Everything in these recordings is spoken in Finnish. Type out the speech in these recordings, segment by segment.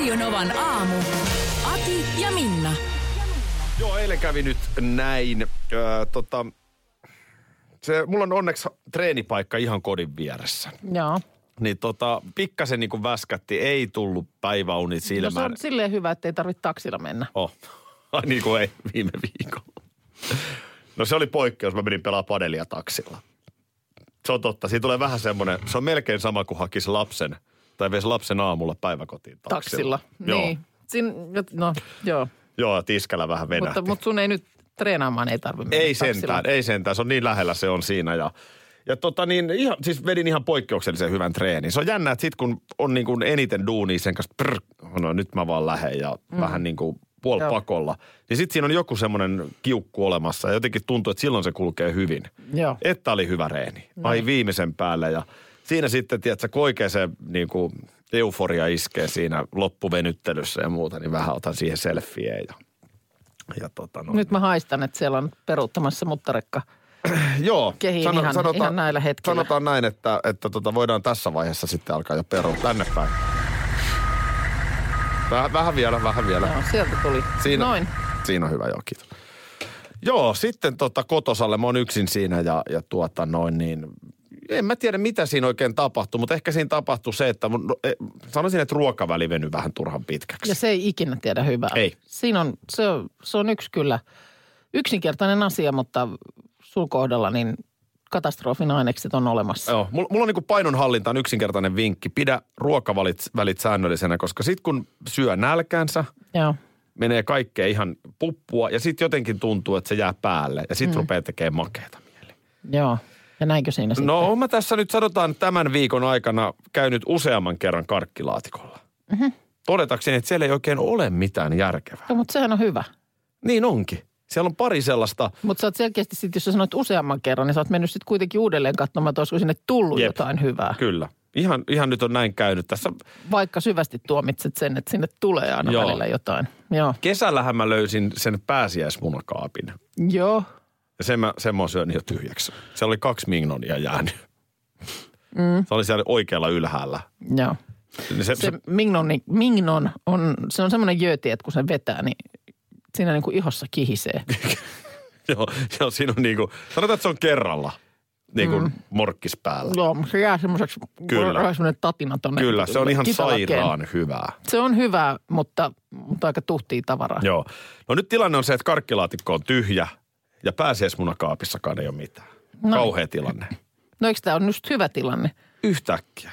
Radionovan aamu. Ati ja Minna. Joo, eilen kävi nyt näin. Öö, tota, se, mulla on onneksi treenipaikka ihan kodin vieressä. Joo. Niin tota, pikkasen niin kuin väskätti, ei tullut päiväunit No se silmään. on silleen hyvä, että ei tarvitse taksilla mennä. Oh. Ai niin kuin ei viime viikolla. No se oli poikkeus, mä menin pelaa padelia taksilla. Se on totta, siinä tulee vähän semmoinen, se on melkein sama kuin hakisi lapsen, tai veisi lapsen aamulla päiväkotiin taksilla. Taksilla. Joo, Niin. Sin, no, joo. joo tiskällä vähän venähti. Mutta, mutta sun ei nyt treenaamaan ei tarvitse mennä Ei taksilla. sentään, ei sentään. Se on niin lähellä se on siinä ja ja tota niin, ihan, siis vedin ihan poikkeuksellisen hyvän treenin. Se on jännä, että sit kun on niin kuin eniten duunia sen kanssa, prr, no nyt mä vaan lähden ja mm. vähän niin kuin puolipakolla. Niin sit siinä on joku semmoinen kiukku olemassa ja jotenkin tuntuu, että silloin se kulkee hyvin. Joo. Että oli hyvä reeni. Ai viimeisen päälle ja siinä sitten, tiedätkö, kun oikein se niin kuin euforia iskee siinä loppuvenyttelyssä ja muuta, niin vähän otan siihen selfieä ja, ja tota no. Nyt mä haistan, että siellä on peruuttamassa muttarekka. Joo, kehiin ihan- ihan näillä hetkillä. Sanotaan näin, että, että tota voidaan tässä vaiheessa sitten alkaa jo perua tänne päin. Vähän, vähän vielä, vähän vielä. Joo, sieltä tuli. Siinä, Noin. Siinä on hyvä, joo, kiitos. Joo, sitten tota kotosalle, mä oon yksin siinä ja, ja tuota noin niin, en mä tiedä mitä siinä oikein tapahtui, mutta ehkä siinä tapahtui se, että mun, no, eh, sanoisin, että ruokaväli venyi vähän turhan pitkäksi. Ja se ei ikinä tiedä hyvää. Ei. Siinä on, se on, se on yksi kyllä yksinkertainen asia, mutta sun kohdalla niin katastrofin ainekset on olemassa. Joo, mulla, mulla on niinku painonhallintaan yksinkertainen vinkki. Pidä ruokavälit välit säännöllisenä, koska sit kun syö nälkänsä, Joo. menee kaikkea ihan puppua ja sitten jotenkin tuntuu, että se jää päälle ja sitten mm. rupeaa tekemään makeata mieli. Joo. Ja näinkö siinä sitten? No mä tässä nyt sanotaan tämän viikon aikana käynyt useamman kerran karkkilaatikolla. Mm-hmm. Todetakseni, että siellä ei oikein ole mitään järkevää. No, mutta sehän on hyvä. Niin onkin. Siellä on pari sellaista, Mutta sä oot selkeästi sitten, jos sä sanoit useamman kerran, niin sä oot mennyt sitten kuitenkin uudelleen katsomaan, että olisiko sinne tullut Jep. jotain hyvää. kyllä. Ihan, ihan nyt on näin käynyt. Tässä Vaikka syvästi tuomitset sen, että sinne tulee aina Joo. välillä jotain. Joo. kesällähän mä löysin sen pääsiäismunakaapin. Joo. Ja sen mä, sen mä syönyt jo tyhjäksi. Se oli kaksi mignonia jäänyt. Mm. Se oli siellä oikealla ylhäällä. Joo. Niin se, Se se, mignon, niin- mignon on, se on semmoinen jööti, että kun se vetää, niin siinä niin kuin ihossa kihisee. joo, joo, siinä on niinku, sanotaan, että se on kerralla niin kuin mm. morkkis päällä. Joo, se jää semmoiseksi, Kyllä. semmoinen tatina tonne. Kyllä, se on ihan kitalakeen. sairaan hyvää. Se on hyvä, mutta, mutta aika tuhtia tavaraa. Joo. No nyt tilanne on se, että karkkilaatikko on tyhjä ja pääsiäismunakaapissakaan ei ole mitään. No. Kauhea tilanne. No eikö tämä on just hyvä tilanne? Yhtäkkiä.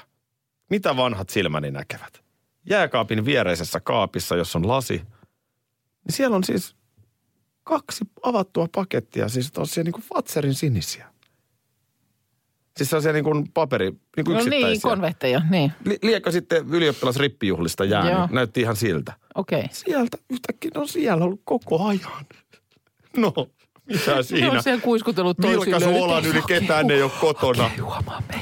Mitä vanhat silmäni näkevät? Jääkaapin viereisessä kaapissa, jossa on lasi, niin siellä on siis kaksi avattua pakettia, siis tosiaan niin kuin Fatserin sinisiä. Siis sellaisia niin kuin paperi, niin kuin No yksittäisiä. niin, konvehteja, niin. Li- liekö sitten ylioppilasrippijuhlista jäänyt? Joo. Näytti ihan siltä. Okei. Okay. Sieltä yhtäkkiä ne on siellä ollut koko ajan. No, mitä Ne siinä? on siellä kuiskutellut toisilleen. Vilkaisu olan että yli ketään ei ole kotona.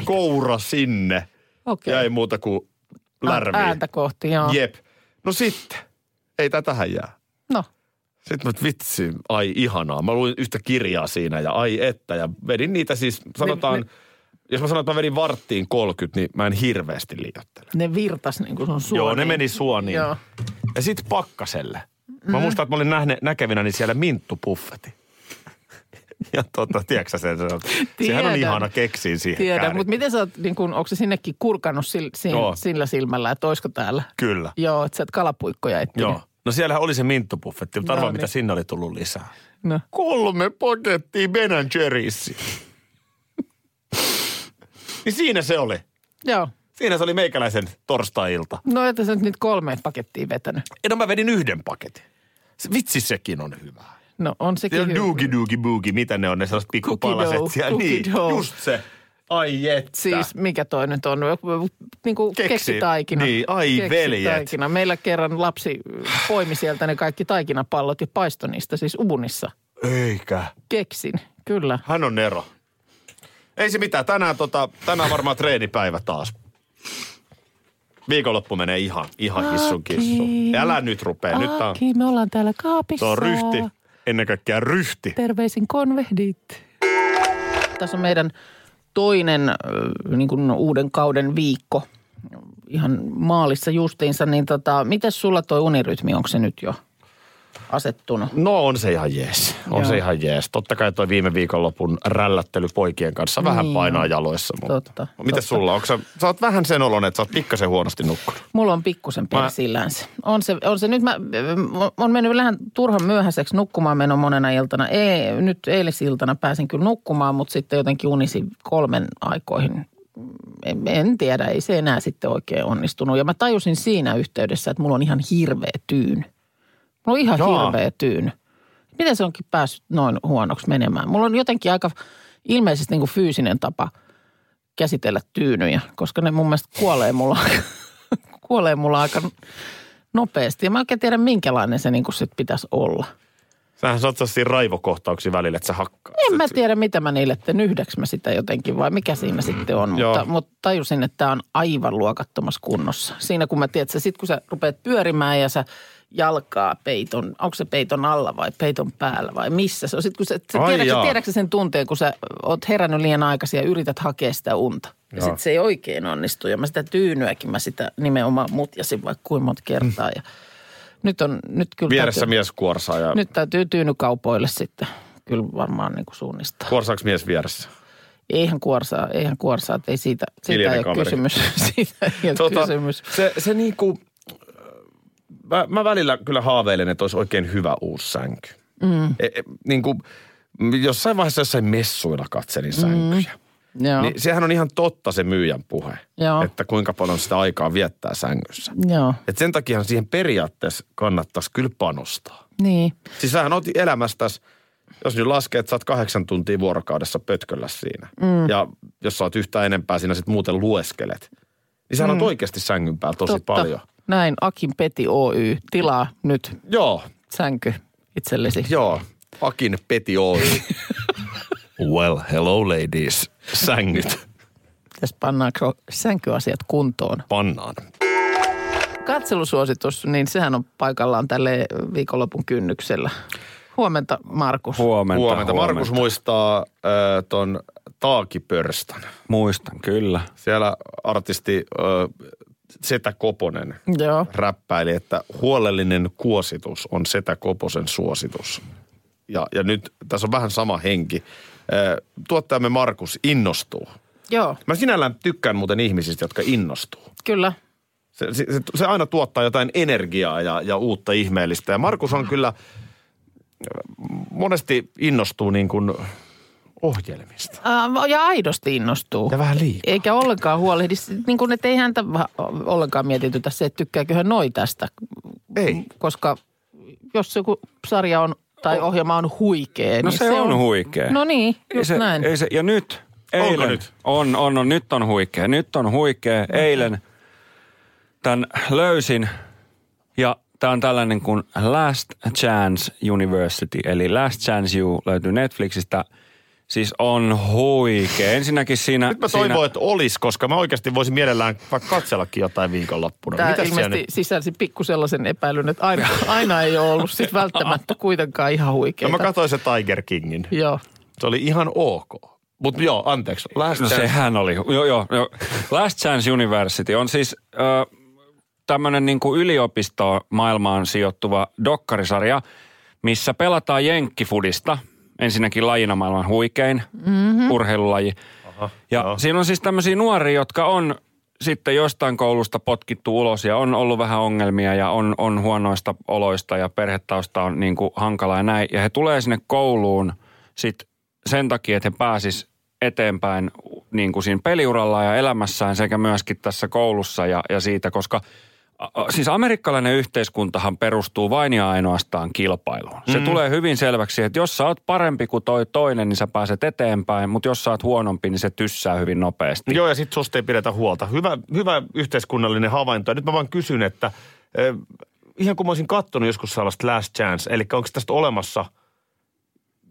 Koura sinne. Okei. Jäi muuta kuin lärviä. Ääntä kohti, joo. Jep. No sitten. Ei tätähän jää. No, Sitten mä vitsi, ai ihanaa. Mä luin yhtä kirjaa siinä ja ai että. Ja vedin niitä siis, sanotaan, ne- jos mä sanon, että mä vedin varttiin 30, niin mä en hirveästi liioittele. ne virtas niin kuin sun suoniin. Joo, ne meni suoniin. Joo. Ja sitten pakkaselle. Mä muistan, että mä olin nähne, näkevinäni siellä minttupuffeti. Ja tota, tiedätkö sen? Sehän on Tiedän. ihana keksiä siihen Tiedän, käärin. mutta miten sä oot, niin kun, onko se sinnekin kurkannut sillä, Joo. sillä silmällä, että olisiko täällä? Kyllä. Joo, että sä et kalapuikkoja etsinyt. Joo. No siellä oli se minttupuffetti, mutta No arvaa niin. mitä sinne oli tullut lisää. No. Kolme pakettia Ben Jerry'siä. niin siinä se oli. Joo. Siinä se oli meikäläisen torstai-ilta. No että sä nyt niitä kolme pakettia vetänyt. Ja no mä vedin yhden paketin. Se, vitsi sekin on hyvä. No on sekin hyvä. doogie doogie boogie, mitä ne on, ne sellaiset pikkupalaset siellä. Niin, just se. Ai että. Siis mikä toi nyt on? Niin kuin Keksi. keksitaikina. Niin, ai veljet. Keksitaikina. Meillä kerran lapsi poimi sieltä ne kaikki taikinapallot ja paistoi niistä siis uunissa. Eikä. Keksin, kyllä. Hän on Nero. Ei se mitään. Tänään, tota, tänään varmaan treenipäivä taas. Viikonloppu menee ihan, ihan hissun kissu. Älä nyt rupee. Nyt tää on, Aki, me ollaan täällä kaapissa. tää on ryhti. Ennen kaikkea ryhti. Terveisin konvehdit. Tässä on meidän toinen niin kuin uuden kauden viikko ihan maalissa justiinsa, niin tota, miten sulla toi unirytmi, onko se nyt jo asettunut? No on se ihan jees. On Joo. se ihan jees. Totta kai toi viime viikonlopun rällättely poikien kanssa vähän Niin painaa on. jaloissa. Mutta. Totta, Miten totta. sulla? Onko sä, sä oot vähän sen olon, että sä oot pikkasen huonosti nukkunut. Mulla on pikkusen persillään se. On se, on se. Nyt mä on mennyt vähän turhan myöhäiseksi nukkumaan menon monena iltana. Ei, nyt eilisiltana pääsin kyllä nukkumaan, mutta sitten jotenkin unisin kolmen aikoihin. En, en tiedä, ei se enää sitten oikein onnistunut. Ja mä tajusin siinä yhteydessä, että mulla on ihan hirveä tyyny. Mulla on ihan Jaa. hirveä tyyny. Miten se onkin päässyt noin huonoksi menemään? Mulla on jotenkin aika ilmeisesti niin kuin fyysinen tapa käsitellä tyynyjä, koska ne mun mielestä kuolee mulla, kuolee mulla aika nopeasti. Ja mä en oikein tiedä, minkälainen se niin kuin sit pitäisi olla. Saat siinä raivokohtauksia välillä, että sä hakkaat. En mä tiedä, mitä mä niille teen. Yhdeks mä sitä jotenkin vai mikä siinä sitten on. Mutta, mutta tajusin, että tämä on aivan luokattomassa kunnossa. Siinä kun mä tiedän, että sit kun sä rupeat pyörimään ja sä jalkaa peiton, onko se peiton alla vai peiton päällä vai missä se on. Sitten kun sä, sä tiedätkö, jaa. tiedätkö sen tunteen, kun sä oot herännyt liian aikaisin ja yrität hakea sitä unta. Ja sitten se ei oikein onnistu. Ja mä sitä tyynyäkin, mä sitä nimenomaan mutjasin vaikka kuinka monta kertaa. Ja nyt on, nyt kyllä Vieressä täytyy, mies kuorsaa ja nyt täytyy tyynykaupoille sitten kyllä varmaan niin kuin suunnistaa. kuorsaako mies vieressä? Eihän kuorsaa, eihän kuorsaa, ei siitä, siitä Hiljainen ei ole kysymys. siitä ei ole Tota, kysymys. se, se niinku, mä, mä välillä kyllä haaveilen, että olisi oikein hyvä uusi sänky. Mm. E, e, niin kuin, jossain vaiheessa jossain messuilla katselin sänkyjä. Mm. Joo, Niin sehän on ihan totta se myyjän puhe, Joo. että kuinka paljon sitä aikaa viettää sängyssä. joo, Et sen takia siihen periaatteessa kannattaisi kyllä panostaa. niin. Siis sähän oot elämästäsi, jos nyt laskee, että sä oot kahdeksan tuntia vuorokaudessa pötköllä siinä. Mm. Ja jos sä oot yhtään enempää siinä sit muuten lueskelet. Niin sä mm. oot oikeasti sängyn päällä tosi Totta. paljon. Näin, Akin Peti Oy, tilaa nyt Joo, sänky itsellesi. joo. Akin Peti Oy. well, hello ladies. Sängyt Tässä pannaanko sänkyasiat kuntoon. pannaan. Katselusuositus, niin sehän on paikallaan tälle viikonlopun kynnyksellä. Huomenta, Markus. Huomenta, Huomenta. huomenta. Markus muistaa äh, ton Taakipörstän. Muistan, kyllä. Siellä artisti äh, Setä Koponen Joo, räppäili, että huolellinen kuositus on Setä Koposen suositus. Ja, ja nyt tässä on vähän sama henki. Tuottajamme Markus innostuu. joo, Mä sinällään tykkään muuten ihmisistä, jotka innostuu. kyllä. Se, se, se, se aina tuottaa jotain energiaa ja, ja uutta ihmeellistä. Ja Markus on kyllä monesti innostuu niin kuin ohjelmista. Ja aidosti innostuu. Ja vähän liikaa. Eikä ollenkaan huolehdi, niin kuin, että ei häntä ollenkaan mietitytä se, että tykkääkö hän noi tästä. Ei. Koska jos joku sarja on tai ohjelma on huikea, No niin se, on, huikea. No niin, Ei just se, näin. Ei se, ja nyt, Onko eilen, nyt? On, on, on, nyt on huikea. Nyt on huikea. Eilen tämän löysin ja tämä on tällainen kuin Last Chance University, eli Last Chance You löytyy Netflixistä. Siis on huikea. Ensinnäkin siinä... Nyt mä siinä, toivon, että olisi, koska mä oikeasti voisin mielellään vaikka katsellakin jotain viikonloppuna. Tämä Mitäs ilmeisesti nyt? sisälsi pikku sellaisen epäilyn, että aina, aina ei ole ollut sit välttämättä kuitenkaan ihan No huikeaa. mä katsoin se Tiger Kingin. Joo. Se oli ihan ok. Mutta joo, anteeksi. Last No Chance. sehän oli, joo, joo, joo. Last Chance University on siis ö, tämmöinen niin kuin yliopistomaailmaan sijoittuva dokkarisarja, missä pelataan jenkkifudista. Ensinnäkin lajina maailman huikein mm-hmm. urheilulaji. Aha, Ja joo. siinä on siis tämmöisiä nuoria, jotka on sitten jostain koulusta potkittu ulos ja on ollut vähän ongelmia ja on, on huonoista oloista ja perhetausta on niin kuin hankala ja näin. Ja he tulee sinne kouluun sit sen takia, että he pääsis eteenpäin niin kuin siinä peliuralla ja elämässään sekä myöskin tässä koulussa ja, ja siitä, koska siis amerikkalainen yhteiskuntahan perustuu vain ja ainoastaan kilpailuun. Se mm. tulee hyvin selväksi, että jos sä oot parempi kuin toi toinen, niin sä pääset eteenpäin, mutta jos sä oot huonompi, niin se tyssää hyvin nopeasti. Joo, ja sitten susta ei pidetä huolta. Hyvä, hyvä yhteiskunnallinen havainto. Ja nyt mä vaan kysyn, että eh, ihan kun mä olisin kattonut joskus sellaista Last Chance, eli onko tästä olemassa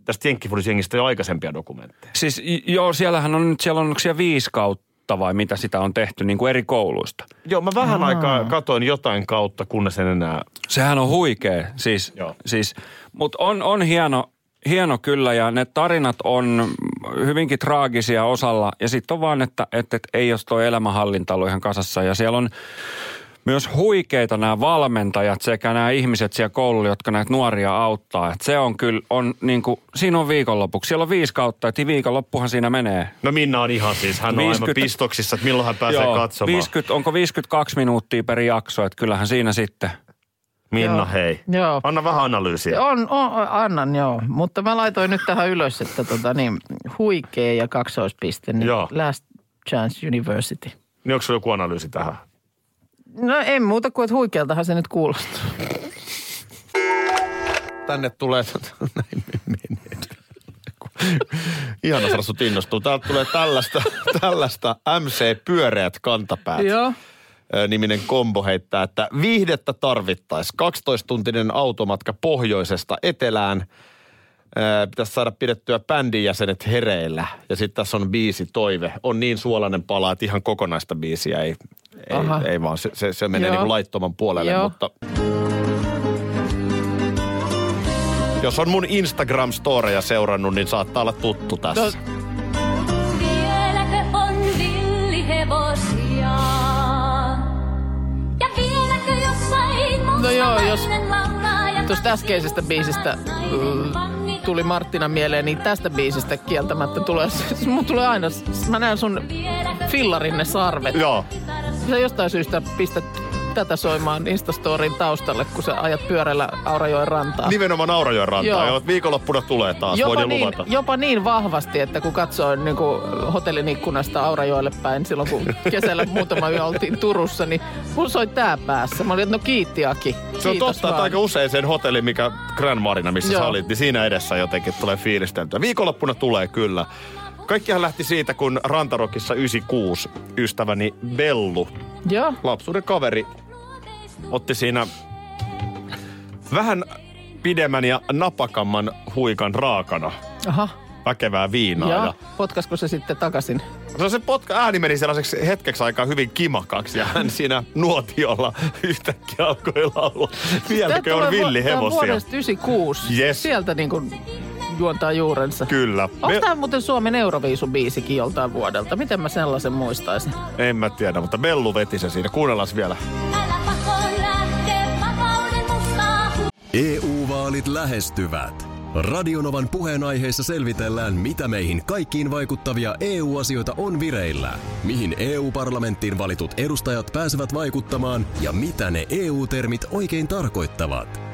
tästä jenkkifudisjengistä jo aikaisempia dokumentteja? Siis joo, siellähän on nyt, siellä on siellä viisi kautta vai mitä sitä on tehty niin kuin eri kouluista. Joo, mä vähän aikaa katoin jotain kautta, kunnes en enää... Sehän on huikea, siis, Joo. siis mutta on, on hieno, hieno kyllä ja ne tarinat on hyvinkin traagisia osalla ja sitten on vaan, että, että, että ei jos toi elämänhallinta ollut ihan kasassa ja siellä on myös huikeita nämä valmentajat sekä nämä ihmiset siellä koululla, jotka näitä nuoria auttaa. Et se on kyllä, on niin kuin, siinä on viikonlopuksi. Siellä on viisi kautta, että viikonloppuhan siinä menee. No Minna on ihan siis, hän on 50 aivan pistoksissa, että milloin hän pääsee Joo, katsomaan. 50, onko 52 minuuttia per jakso, että kyllähän siinä sitten. Minna, Joo. hei. Joo. Anna vähän analyysiä. On, on, annan joo, mutta mä laitoin nyt tähän ylös, että tota niin, huikea ja kaksoispiste, niin Joo. Last Chance University. Niin onko joku analyysi tähän? No en muuta kuin, että huikealtahan se nyt kuulostaa. Tänne tulee, näin menee. Ihana saada sut innostua. Täältä tulee tällaista, tällaista MC Pyöreät kantapäät. Joo. niminen kombo heittää, että viihdettä tarvittaisiin. 12-tuntinen automatka pohjoisesta etelään. Pitäisi saada pidettyä bändin jäsenet hereillä. Ja sitten tässä on biisi Toive. On niin suolainen pala, että ihan kokonaista biisiä ei, ei, Aha. ei vaan. Se, se, se menee Joo. niin kuin laittoman puolelle, Joo. mutta... Jos on mun Instagram-storeja seurannut, niin saattaa olla tuttu tässä. No, Vieläkö on villihevosia? Ja vieläkö jossain No joo, jos tuosta äskeisestä biisistä mm, tuli Marttina mieleen, niin tästä biisistä kieltämättä tulee, siis mun tulee aina, mä näen sun fillarin ne sarvet. Joo. Sä jostain syystä pistät tätä soimaan Instastorin taustalle, kun sä ajat pyörällä Aurajoen rantaan. Nimenomaan Aurajoen rantaa. Joo. Ja viikonloppuna tulee taas, Jopa niin, luvata. jopa niin vahvasti, että kun katsoin niin kuin hotellin ikkunasta Aurajoelle päin silloin, kun kesällä muutama yö oltiin Turussa, niin mun soi tää päässä. Mä olin, että no kiitti Aki. Se on totta, että aika usein sen hotelli, mikä Grand Marina, missä Joo. sä olit, niin siinä edessä jotenkin tulee fiilisteltyä. Viikonloppuna tulee kyllä. Kaikkihan lähti siitä, kun Rantarokissa 96 ystäväni Bellu, Joo, lapsuuden kaveri, otti siinä vähän pidemmän ja napakamman huikan raakana aha. väkevää viinaa. Ja Ja potkasko se sitten takaisin? No se potka, ääni meni sellaiseksi hetkeksi aikaa hyvin kimakaksi ja hän siinä nuotiolla yhtäkkiä alkoi laulaa. Vieläkö on tää villihevosia? vuodesta 96. Yes. Sieltä niin kuin juontaa juurensa. Kyllä. Onko Me, tämä muuten Suomen Euroviisubiisikin joltain vuodelta? Miten mä sellaisen muistaisin? en mä tiedä, mutta Bellu veti se siinä. Kuunnellaan vielä. EU-vaalit E lähestyvät. Radionovan puheenaiheessa selvitellään, mitä meihin kaikkiin vaikuttavia EU-asioita on vireillä, mihin EU-parlamenttiin valitut edustajat pääsevät vaikuttamaan ja mitä ne EU-termit oikein tarkoittavat.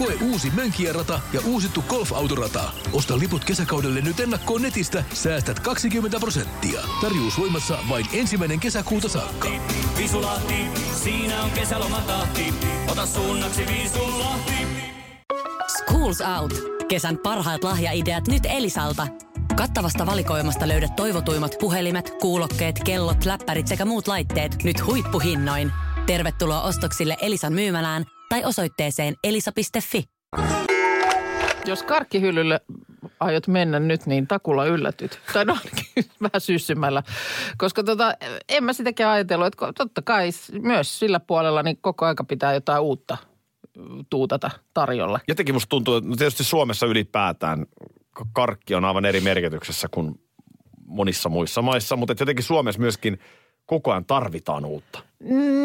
Koe uusi Mönkijärata ja uusittu golfautorata. Osta liput kesäkaudelle nyt ennakkoon netistä, säästät 20 prosenttia. Tarjous voimassa vain ensimmäinen kesäkuuta saakka. Visulahti, siinä on kesälomatahti. Ota suunnaksi Visulahti. Schools Out. Kesän parhaat lahjaideat nyt Elisalta. Kattavasta valikoimasta löydät toivotuimmat puhelimet, kuulokkeet, kellot, läppärit sekä muut laitteet nyt huippuhinnoin. Tervetuloa ostoksille Elisan myymälään tai osoitteeseen elisa.fi. Jos karkkihyllylle aiot mennä nyt, niin takulla yllätyt. Tai no vähän syssymällä. Koska tota, en mä sitäkään ajatellut, että totta kai myös sillä puolella niin koko aika pitää jotain uutta tuutata tarjolla. Jotenkin musta tuntuu, että no tietysti Suomessa ylipäätään karkki on aivan eri merkityksessä kuin monissa muissa maissa, mutta että jotenkin Suomessa myöskin koko ajan tarvitaan uutta.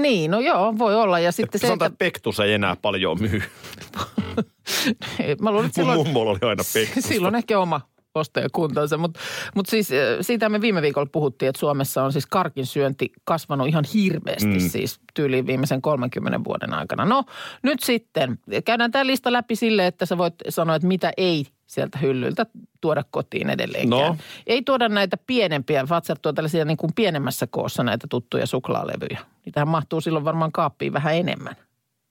Niin, no joo, voi olla. Ja sitten se, Sanotaan, että, Pektus ei enää paljon myy. mä luulen, että Mun silloin, mummolla oli aina Pektus. silloin ehkä oma, ostajakuntansa. Mutta mut siis äh, siitä me viime viikolla puhuttiin, että Suomessa on siis karkin syönti kasvanut ihan hirveästi mm. siis tyyliin viimeisen 30 vuoden aikana. No nyt sitten käydään tämä lista läpi sille, että sä voit sanoa, että mitä ei sieltä hyllyltä tuoda kotiin edelleenkään. No. Ei tuoda näitä pienempiä, Fatsar tuo tällaisia niin kuin pienemmässä koossa näitä tuttuja suklaalevyjä. Niitähän mahtuu silloin varmaan kaappiin vähän enemmän.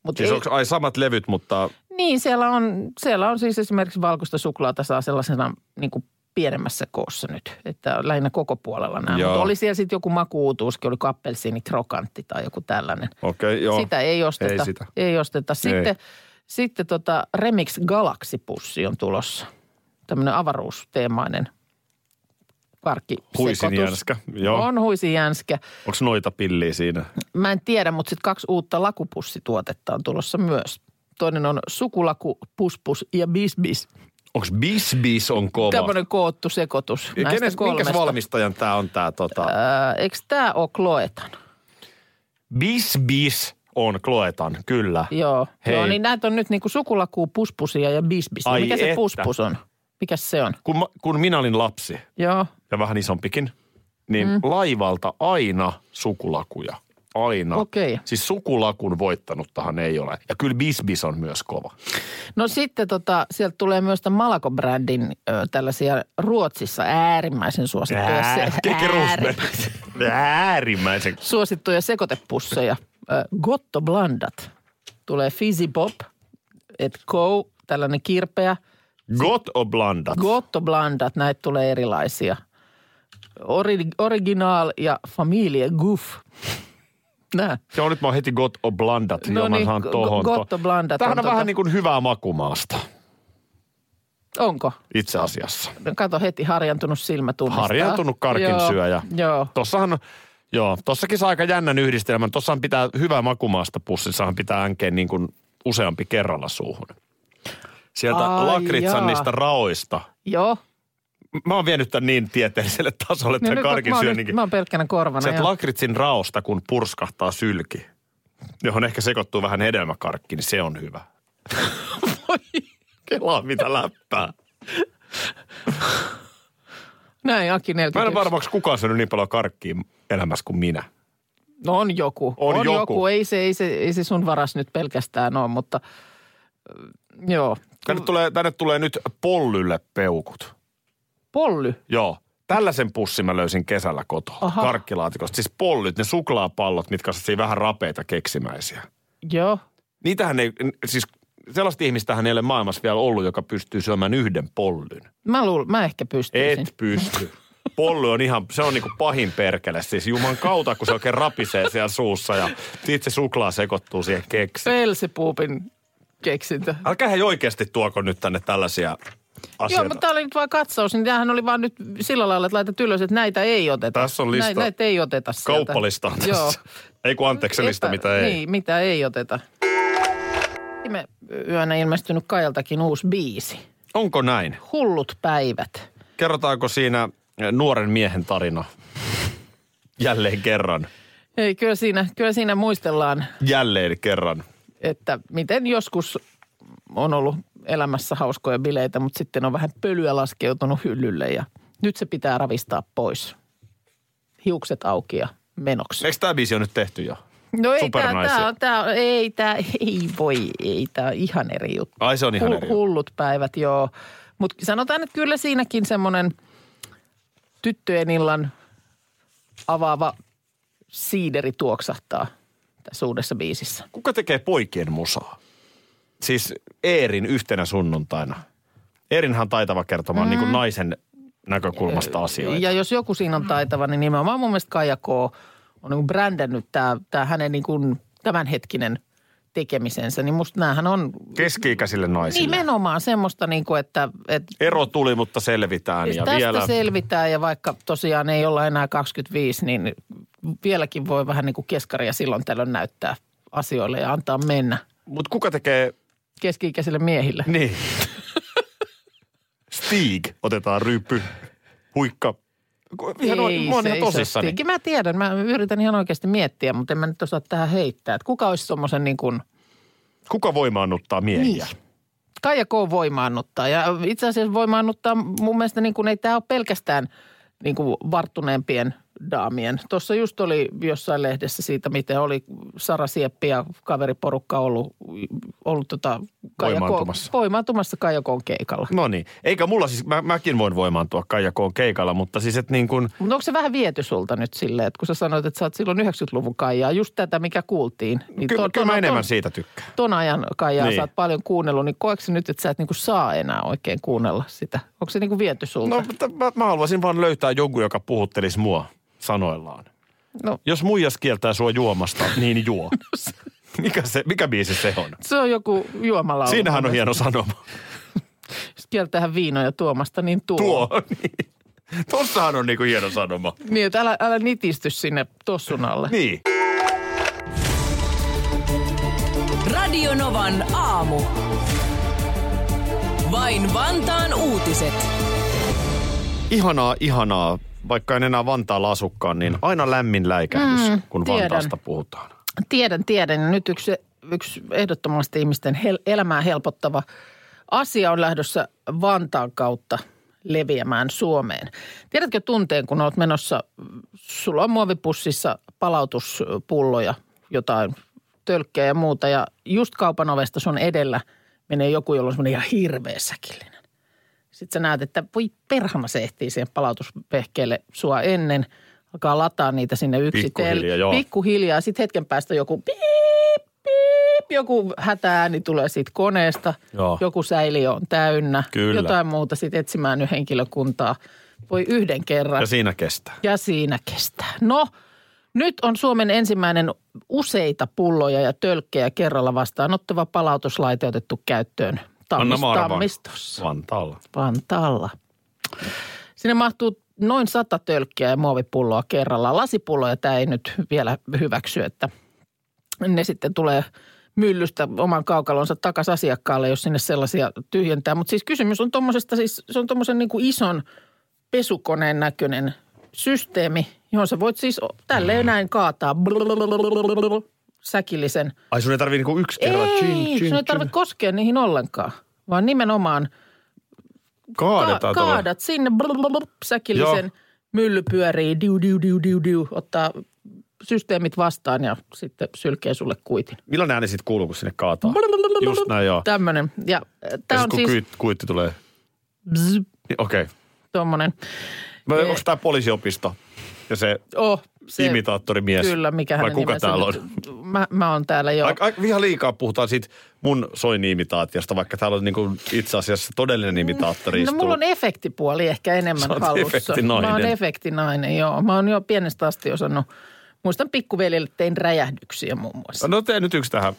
Mut Siis ei- onko ai samat levyt, mutta niin, siellä on, siellä on siis esimerkiksi valkoista suklaata saa sellaisena niin kuin pienemmässä koossa nyt. Että lähinnä koko puolella nämä. Mutta oli siellä sitten joku makuutuuskin, oli appelsiini krokantti tai joku tällainen. okei, okay, joo. Sitä ei osteta. Ei sitä. Ei osteta. Sitten, Ei. sitten tota Remix Galaxy-pussi on tulossa. Tämmöinen avaruusteemainen karkki. Huisin jänskä, joo. On huisin jänskä. Onko noita pilliä siinä? Mä en tiedä, mutta sitten kaksi uutta lakupussituotetta on tulossa myös. Toinen on sukulaku, puspus ja bisbis. Onko Bisbis on kova? Tämmöinen koottu sekoitus Ja näistä kenes, kolmesta. minkäs valmistajan tämä on tämä tota? Ää, eikö tämä ole Kloetan? Bisbis on Kloetan, kyllä. Joo. Hei. Joo, niin näitä on nyt niinku sukulakuu, puspusia ja bisbis. Ai Mikä se että. puspus on? Mikä se on? Kun, mä- kun minä olin lapsi Joo. ja vähän isompikin, niin mm. laivalta aina sukulakuja. Aina. Okei. Siis sukulakun voittanuttahan ei ole. Ja kyllä Bisbis on myös kova. No sitten tota, sieltä tulee myös tämän Malako-brändin ö, tällaisia Ruotsissa äärimmäisen suosittuja, Ää, Rosberg. äärimmäisen, Äärimmäisen. suosittuja sekoitepusseja. Ö, Gotto Blandat. Tulee Fizzy Pop, et Go, tällainen kirpeä. Got o blandat. Gotto Blandat, näitä tulee erilaisia. Ori, original ja Familie Goof. Nää. Joo, nyt mä oon heti got o blandat. No niin, saan tohon. got o blandat Tämähän on on, tota- vähän niin kuin hyvää makumaasta Onko? itse asiassa. Kato heti harjantunut silmä tunnistaa. Harjaantunut karkin Joo. Joo. Tossahan, joo, tossakin saa aika jännän yhdistelmän. Tossahan pitää hyvää makumaasta pussissahan pitää änkeen niin kuin useampi kerralla suuhun. Sieltä Ai lakritsan jaa. niistä raoista. Joo. Mä oon vienyt tämän niin tieteelliselle tasolle, että No karkin mä, syönninkin. mä oon pelkkänä korvana. Sieltä lakritsin raosta, kun purskahtaa sylki, johon ehkä sekoittuu vähän hedelmäkarkki, niin se on hyvä. Kelaa mitä läppää. Näin, Aki Mä en 41. ole varma, onko kukaan syönyt niin paljon karkkia elämässä kuin minä. No on joku. On on joku. joku. Ei, se, ei, se, ei se sun varas nyt pelkästään ole, mutta joo. Tänne tulee, tänne tulee nyt pollylle peukut. Polly. Joo. Tällaisen pussin mä löysin kesällä kotoa. Aha. Karkkilaatikosta. Siis pollyt, ne suklaapallot, mitkä on sellaisia vähän rapeita keksimäisiä. Joo. Niitähän ei, siis sellaista ihmistähän ei ole maailmassa vielä ollut, joka pystyy syömään yhden pollyn. Mä, luul, mä ehkä pystyisin. Et pysty. Polly on ihan, se on niinku pahin perkele. Siis juman kautta, kun se oikein rapisee siellä suussa ja sitten se suklaa sekoittuu siihen keksiin. Pelsipuupin keksintö. Älkää he oikeasti tuoko nyt tänne tällaisia asioita. Joo, mutta tämä oli nyt vain katsaus, niin tämähän oli vaan nyt sillä lailla, että laitat ylös, että näitä ei oteta. Tässä on lista. Näitä, näitä ei oteta sieltä. Kauppalista on Joo. tässä. Ei kun anteeksi se lista, Epä- mitä ei. Niin, mitä ei oteta. Viime yönä ilmestynyt Kajaltakin uusi biisi. Onko näin? Hullut päivät. Kerrotaanko siinä nuoren miehen tarina jälleen kerran? Ei, kyllä siinä, kyllä siinä muistellaan, Jälleen kerran. että miten joskus on ollut elämässä hauskoja bileitä, mutta sitten on vähän pölyä laskeutunut hyllylle ja nyt se pitää ravistaa pois. Hiukset auki ja menoksi. Eikö tämä biisi on nyt tehty jo? No ei, tää, Supernaisia. tää, on- tää, on- ei, tää, ei voi, ei, tää on ihan eri juttu. Ai se on ihan Hu- eri. juttu. Hullut päivät, joo. Mutta sanotaan, että kyllä siinäkin semmoinen tyttöjen illan avaava siideri tuoksahtaa tässä uudessa biisissä. Kuka tekee poikien musaa? Siis Eerin yhtenä sunnuntaina. Eerinhan taitava kertomaan mm. niin kuin naisen näkökulmasta asioita. Ja jos joku siinä on taitava, niin nimenomaan mun mielestä Kaija K. on niin brändännyt tämä, tämä hänen niin kuin tämänhetkinen tekemisensä. Niin musta näähän on Keski-ikäisille naisille. nimenomaan semmoista, niin kuin, että, että Ero tuli, mutta selvitään. Ja tästä vielä selvitään ja vaikka tosiaan ei olla enää 25, niin vieläkin voi vähän niin kuin keskaria silloin tällöin näyttää asioille ja antaa mennä Mutta kuka tekee, keski-ikäisille miehille. niin. Stig otetaan ryppy, huikka. Ihan, Ei mä oon ihan tosissani. Stig. Mä tiedän, mä yritän ihan oikeasti miettiä, mutta en mä nyt osaa tähän heittää. Että kuka olisi semmoisen niin kuin, Kuka voimaannuttaa miehiä? Niin. Kaija K. voimaannuttaa ja itse asiassa voimaannuttaa mun mielestä niin kuin ei tämä ole pelkästään niin kuin varttuneempien daamien. Tuossa just oli jossain lehdessä siitä, miten oli Sara Sieppi ja kaveriporukka ollut, ollut tota Voimaantumassa. voimaantumassa Kaija K. keikalla. No niin. Eikä mulla siis, mä, mäkin voin voimaantua Kaija K. keikalla, mutta siis että niin kuin, Mutta onko se vähän viety sulta nyt silleen, että kun sä sanoit, että sä oot silloin 90-luvun Kaijaa, just tätä mikä kuultiin. Niin kyllä, ton- kyllä mä ton- enemmän ton- siitä tykkään. ton ajan Kaijaa Niin. niin. sä oot paljon kuunnellut, niin koetko nyt, että sä et niinku saa enää oikein kuunnella sitä? Onko se niinku viety sulta? No, mutta mä, mä haluaisin vaan löytää jonkun, joka puhuttelisi mua sanoillaan. No. Jos muijas kieltää sua juomasta, niin juo. mikä, se, mikä biisi se on? Se on joku juomalaulu. Siinähän on hieno sanoma. Jos kieltähän viinoja tuomasta, niin tuo. Tuo. Niin. Tossahan on niinku hieno sanoma. Niin, että älä, älä nitisty sinne tossun alle. Niin. Radio Novan aamu. Vain Vantaan uutiset. Ihanaa, ihanaa. Vaikka en enää Vantaalla asukkaan, niin aina lämmin läikähdys, mm, kun tiedän. Vantaasta puhutaan. Tiedän, tiedän. Ja nyt yksi, yksi ehdottomasti ihmisten hel- elämää helpottava asia on lähdössä Vantaan kautta leviämään Suomeen. Tiedätkö tunteen, kun olet menossa, sulla on muovipussissa palautuspulloja, jotain tölkkejä ja muuta, ja just kaupan ovesta sun edellä menee joku, jolla on semmoinen ihan hirveä säkillinen. Sitten sä näet, että voi perhana se ehtii siihen palautuspehkeelle sua ennen. Alkaa lataa niitä sinne yksitellen. Pikkuhiljaa, joo. Pikkuhiljaa. Sitten hetken päästä joku piip, piip, joku hätääni tulee siitä koneesta. Joo. Joku säiliö on täynnä. Kyllä. Jotain muuta sitten etsimään nyt henkilökuntaa. Voi yhden kerran. Ja siinä kestää. Ja siinä kestää. No, nyt on Suomen ensimmäinen useita pulloja ja tölkkejä kerralla vastaanottava palautuslaite otettu käyttöön. Tammistossa. Vantaalla. Vantaalla. Sinne mahtuu noin sata tölkkiä ja muovipulloa kerrallaan. Lasipulloja tämä ei nyt vielä hyväksy, että ne sitten tulee myllystä oman kaukalonsa takaisin asiakkaalle, jos sinne sellaisia tyhjentää. Mutta siis kysymys on tuommoisesta, siis se on tuommoisen niin kuin ison pesukoneen näköinen systeemi, johon sä voit siis tälleen näin kaataa säkillisen. Ai sun ei tarvii niinku yksi kerralla. Ei, Chin, chin, sun ei tarvitse koskea niihin ollenkaan, vaan nimenomaan Kaadetaan ka- tuolla. kaadat sinne säkillisen, Joo. mylly pyörii, diu, diu, diu, diu, diu, ottaa systeemit vastaan ja sitten sylkee sulle kuitin. Millainen ääni sitten kuuluu, kun sinne kaataa? Just näin, joo. Tämmöinen. Ja äh, Ja sit on kun siis kuitti, tulee. Okei. Okay. tuommoinen. Onko tämä poliisiopisto ja se Oh, se, imitaattorimies? Kyllä, mikä Vai kuka täällä on? nyt- Mä, mä oon täällä jo. Aika, aika ihan liikaa puhutaan siitä mun soini-imitaatiosta, vaikka täällä on niinku itse asiassa todellinen imitaattori No mulla on efektipuoli ehkä enemmän Sä hallussa. efektinainen. Mä oon efektinainen, joo. Mä oon jo pienestä asti osannut. Muistan pikkuveljelle tein räjähdyksiä muun muassa. No tee nyt yksi tähän.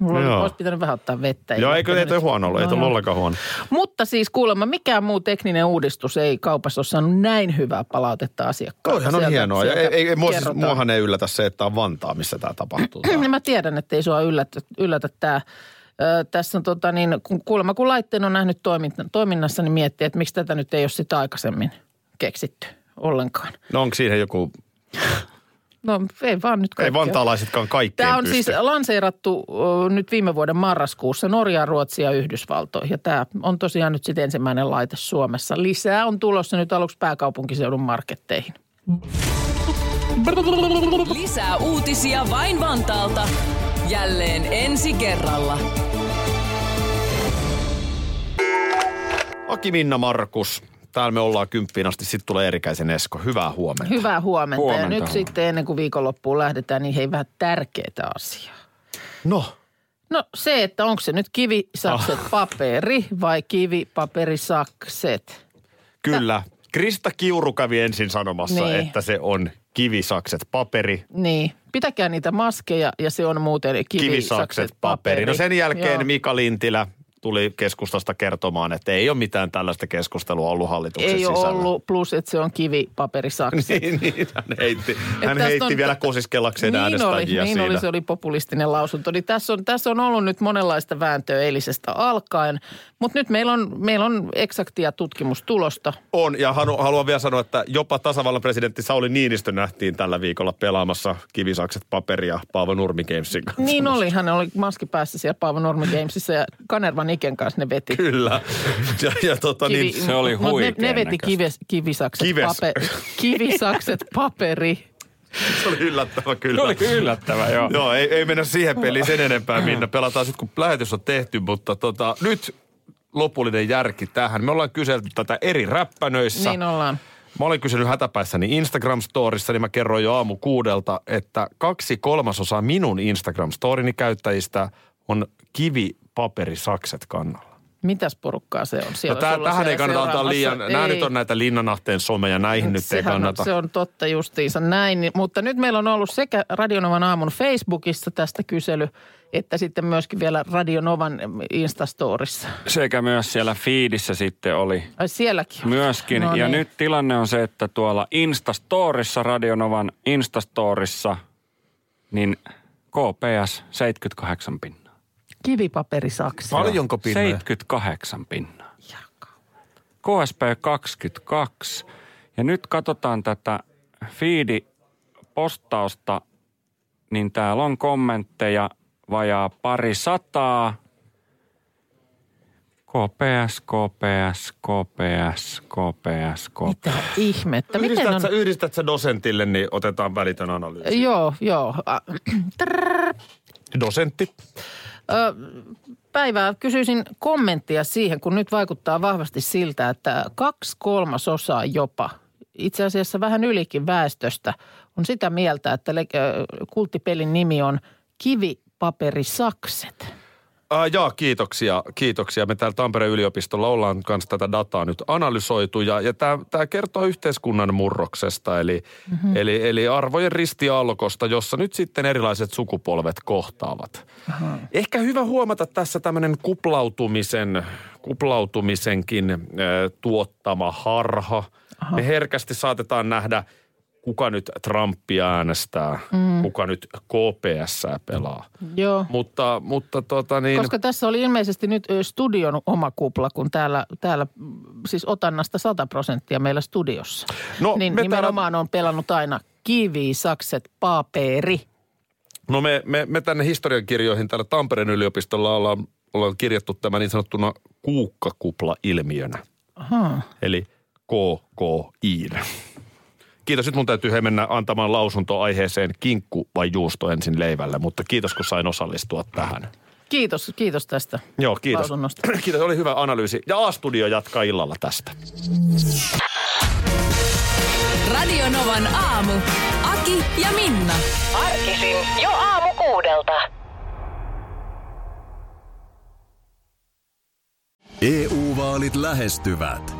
Mulla joo. olisi pitänyt vähän ottaa vettä. Joo, eikö ei nyt- huono ollut, ei joo. ollenkaan huono. Mutta siis kuulemma mikään muu tekninen uudistus ei kaupassa ole saanut näin hyvää palautetta asiakkaalta. Toihan on Sieltä- hienoa. Ja ei, sieltä ei, ei, mua siis, muahan ei yllätä se, että on Vantaa, missä tämä tapahtuu. Ja mä tiedän, että ei sua yllätä, yllätä tämä. Tässä on tota niin, kun, kuulemma kun laitteen on nähnyt toimin- toiminnassa, niin miettii, että miksi tätä nyt ei ole sitä aikaisemmin keksitty ollenkaan. No onko siihen joku, No ei vaan nyt ei kaikkea. vantaalaisetkaan kaikkeen Tämä on pysty. siis lanseerattu nyt viime vuoden marraskuussa Norjaan, Ruotsia ja Yhdysvaltoihin. Ja tämä on tosiaan nyt sitten ensimmäinen laite Suomessa. Lisää on tulossa nyt aluksi pääkaupunkiseudun marketteihin. Lisää uutisia vain Vantaalta. Jälleen ensi kerralla. Aki Minna Markus. Täällä me ollaan kymppiin asti. Sitten tulee Erikäisen Esko. Hyvää huomenta. Hyvää huomenta. Huomenta, ja nyt huomenta. sitten ennen kuin viikonloppuun lähdetään, niin hei vähän tärkeää asiaa. No, No se, että onko se nyt kivisakset paperi vai kivipaperisakset? kyllä. Krista Kiuru kävi ensin sanomassa, Niin. että se on kivisakset paperi, Niin, pitäkää niitä maskeja ja se on muuten kivisakset, kivisakset paperi. No sen jälkeen Joo. Mika Lintilä tuli keskustasta kertomaan, että ei ole mitään tällaista keskustelua ollut hallituksen Ei ole sisällä. ollut, plus että se on kivipaperisakset. niin, niin, hän heitti, hän heitti on- vielä kosiskellakseen niin oli, äänestäjiä niin siinä. oli, se oli populistinen lausunto. Niin tässä, on, tässä on ollut nyt monenlaista vääntöä eilisestä alkaen, mutta nyt meillä on, meillä on eksaktia tutkimustulosta. On, ja halu, haluan vielä sanoa, että jopa tasavallan presidentti Sauli Niinistö nähtiin tällä viikolla pelaamassa kivisakset paperia Paavo Nurmi Gamesin kanssa. Niin oli, hän oli maski päässä siellä Paavo Normi Gamesissa ja Kanervan Iken kanssa ne veti. Kyllä. Ja, ja tota niin, Se oli mut ne, ne veti kives, kivisakset, Kives. paperi, kivisakset paperi. se oli yllättävä kyllä. Se oli yllättävä, joo. Joo, ei, ei mennä siihen peliin sen enempää, Minna. Pelataan sitten, kun lähetys on tehty, mutta tota, nyt lopullinen järki tähän. Me ollaan kyselty tätä eri räppänöissä. Niin ollaan. Mä olin kysynyt hätäpäissäni Instagram-storissa, niin mä kerroin jo aamu kuudelta, että kaksi kolmasosaa minun Instagram-storini käyttäjistä on kivipaperisakset kannalla. Mitäs porukkaa se on? No Siellä tää, sulla tähän ei kannata antaa liian, nämä nyt on näitä Linnanahteen someja, näihin nyt ei Sehän kannata. On, se on totta justiinsa näin, Niin- mutta nyt meillä on ollut sekä Radionovan aamun Facebookissa tästä kysely, että sitten myöskin vielä Radionovan Instastorissa. Sekä myös siellä feedissä sitten oli Ai sielläkin. myöskin. No ja niin. nyt tilanne on se, että tuolla Instastorissa, Radionovan Instastorissa, niin KPS 78 pinnaa. Kivipaperisakset. Paljonko pinnoja? 78 pinnaa. KSP 22. Ja nyt katsotaan tätä feedi-postausta, niin täällä on kommentteja vajaa pari sataa. KPS, KPS, KPS, KPS, KPS. Mitä ihmettä? Miten Yhdistät, on? sä, yhdistät sä dosentille, niin otetaan välitön analyysi. Joo, joo. Trrr. Dosentti. Päivää kysyisin kommenttia siihen, kun nyt vaikuttaa vahvasti siltä, että kaksi kolmasosaa jopa, itse asiassa vähän ylikin väestöstä, on sitä mieltä, että kulttipelin nimi on Kivipaperisakset. Uh, jaa, kiitoksia, kiitoksia. Me täällä Tampereen yliopistolla ollaan kanssa tätä dataa nyt analysoitu ja, ja tämä kertoo yhteiskunnan murroksesta, eli, mm-hmm. eli, eli arvojen ristiaallokosta, jossa nyt sitten erilaiset sukupolvet kohtaavat. Aha. Ehkä hyvä huomata tässä tämmöinen kuplautumisen, kuplautumisenkin äh, tuottama harha. Aha. Me herkästi saatetaan nähdä, kuka nyt Trumpia äänestää, mm. kuka nyt KPS pelaa. Joo. Mutta, mutta tota niin... Koska tässä oli ilmeisesti nyt studion oma kupla, kun täällä, täällä mm, siis otannasta 100 prosenttia meillä studiossa. No, niin me nimenomaan on pelannut aina kivi, sakset, paperi. No me, me, me tänne historiankirjoihin täällä Tampereen yliopistolla ollaan, ollaan kirjattu tämä niin sanottuna kuukkakupla-ilmiönä. Aha. Eli KKI. Kiitos, nyt mun täytyy he mennä antamaan lausunto aiheeseen kinkku vai juusto ensin leivälle, mutta kiitos kun sain osallistua tähän. Kiitos, kiitos tästä Joo, kiitos. lausunnosta. Kiitos, oli hyvä analyysi. Ja A-studio jatkaa illalla tästä. Radionovan aamu. Aki ja Minna. Arkisin jo aamu kuudelta. EU-vaalit lähestyvät.